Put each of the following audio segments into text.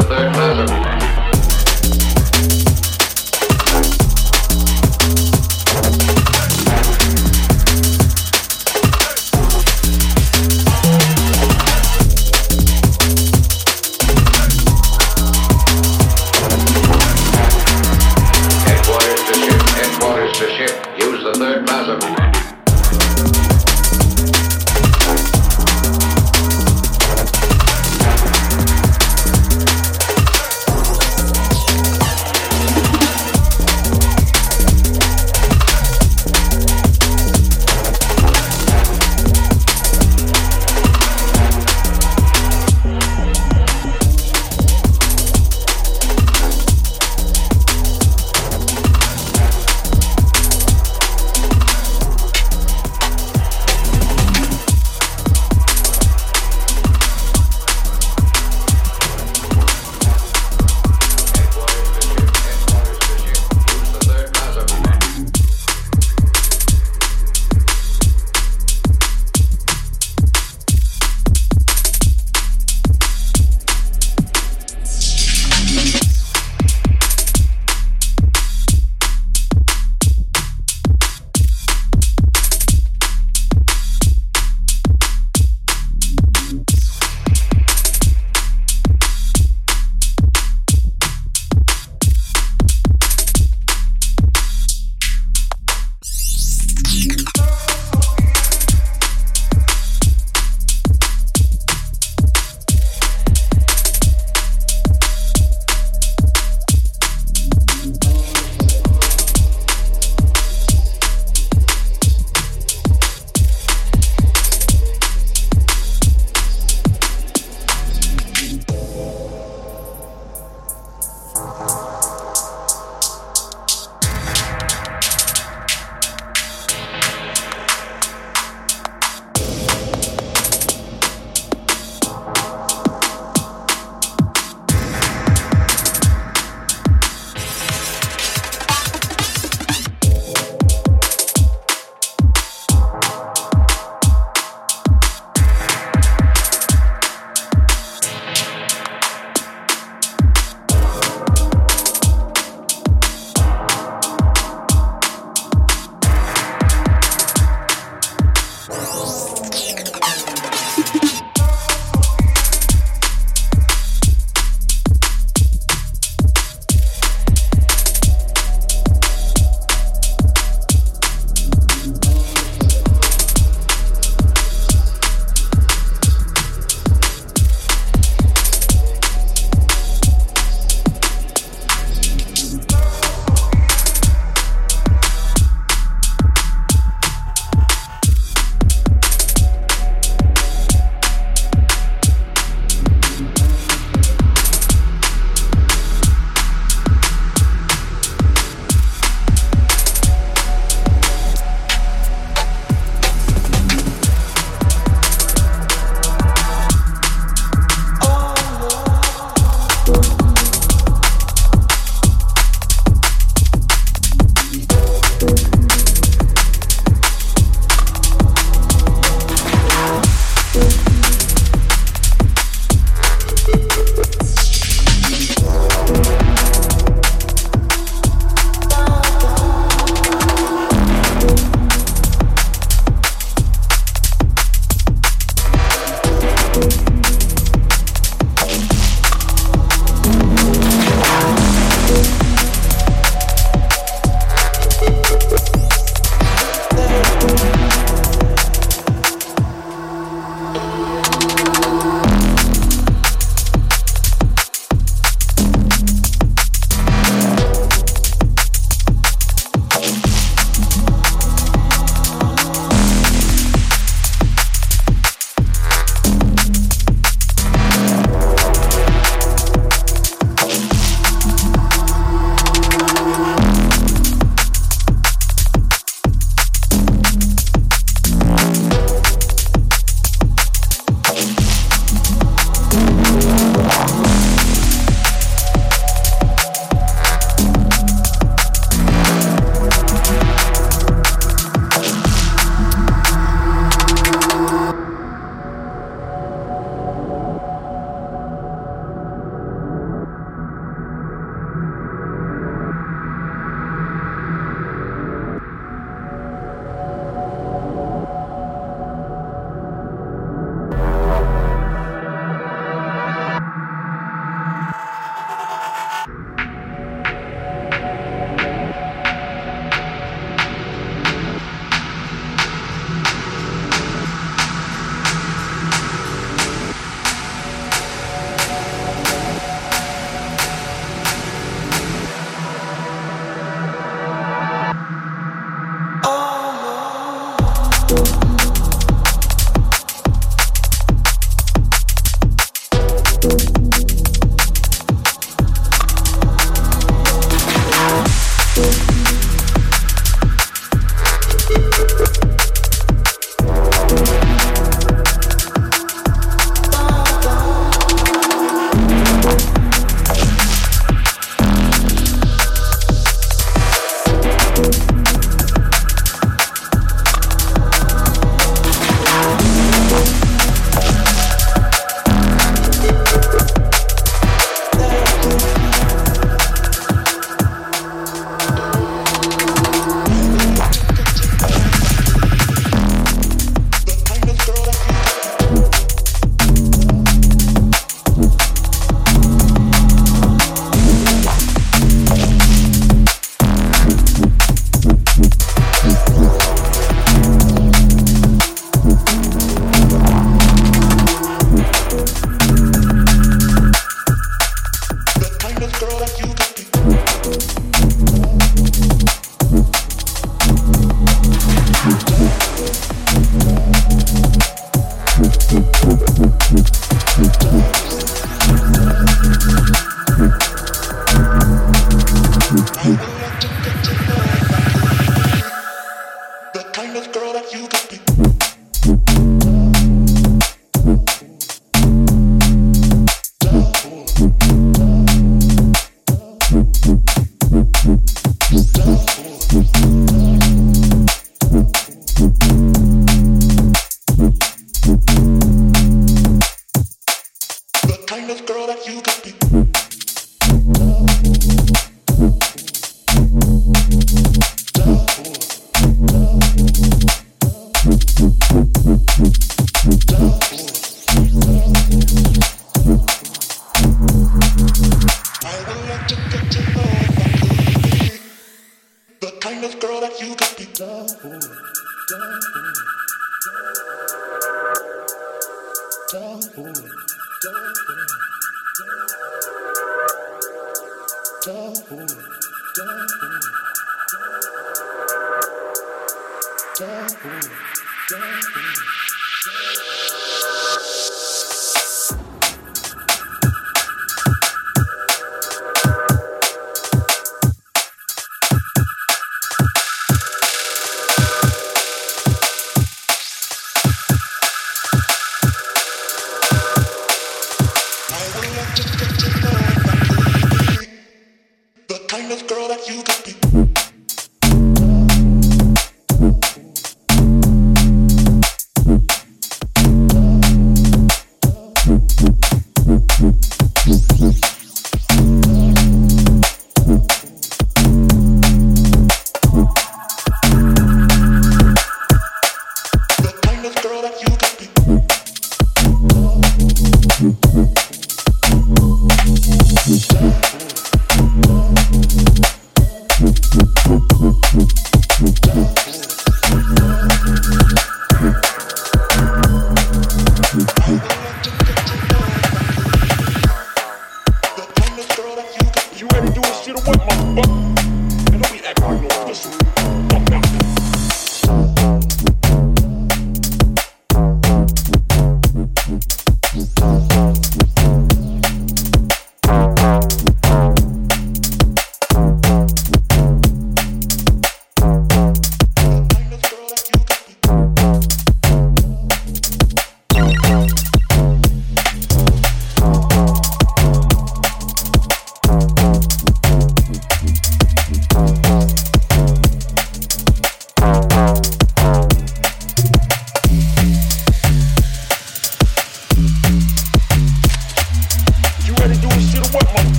the third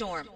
storm.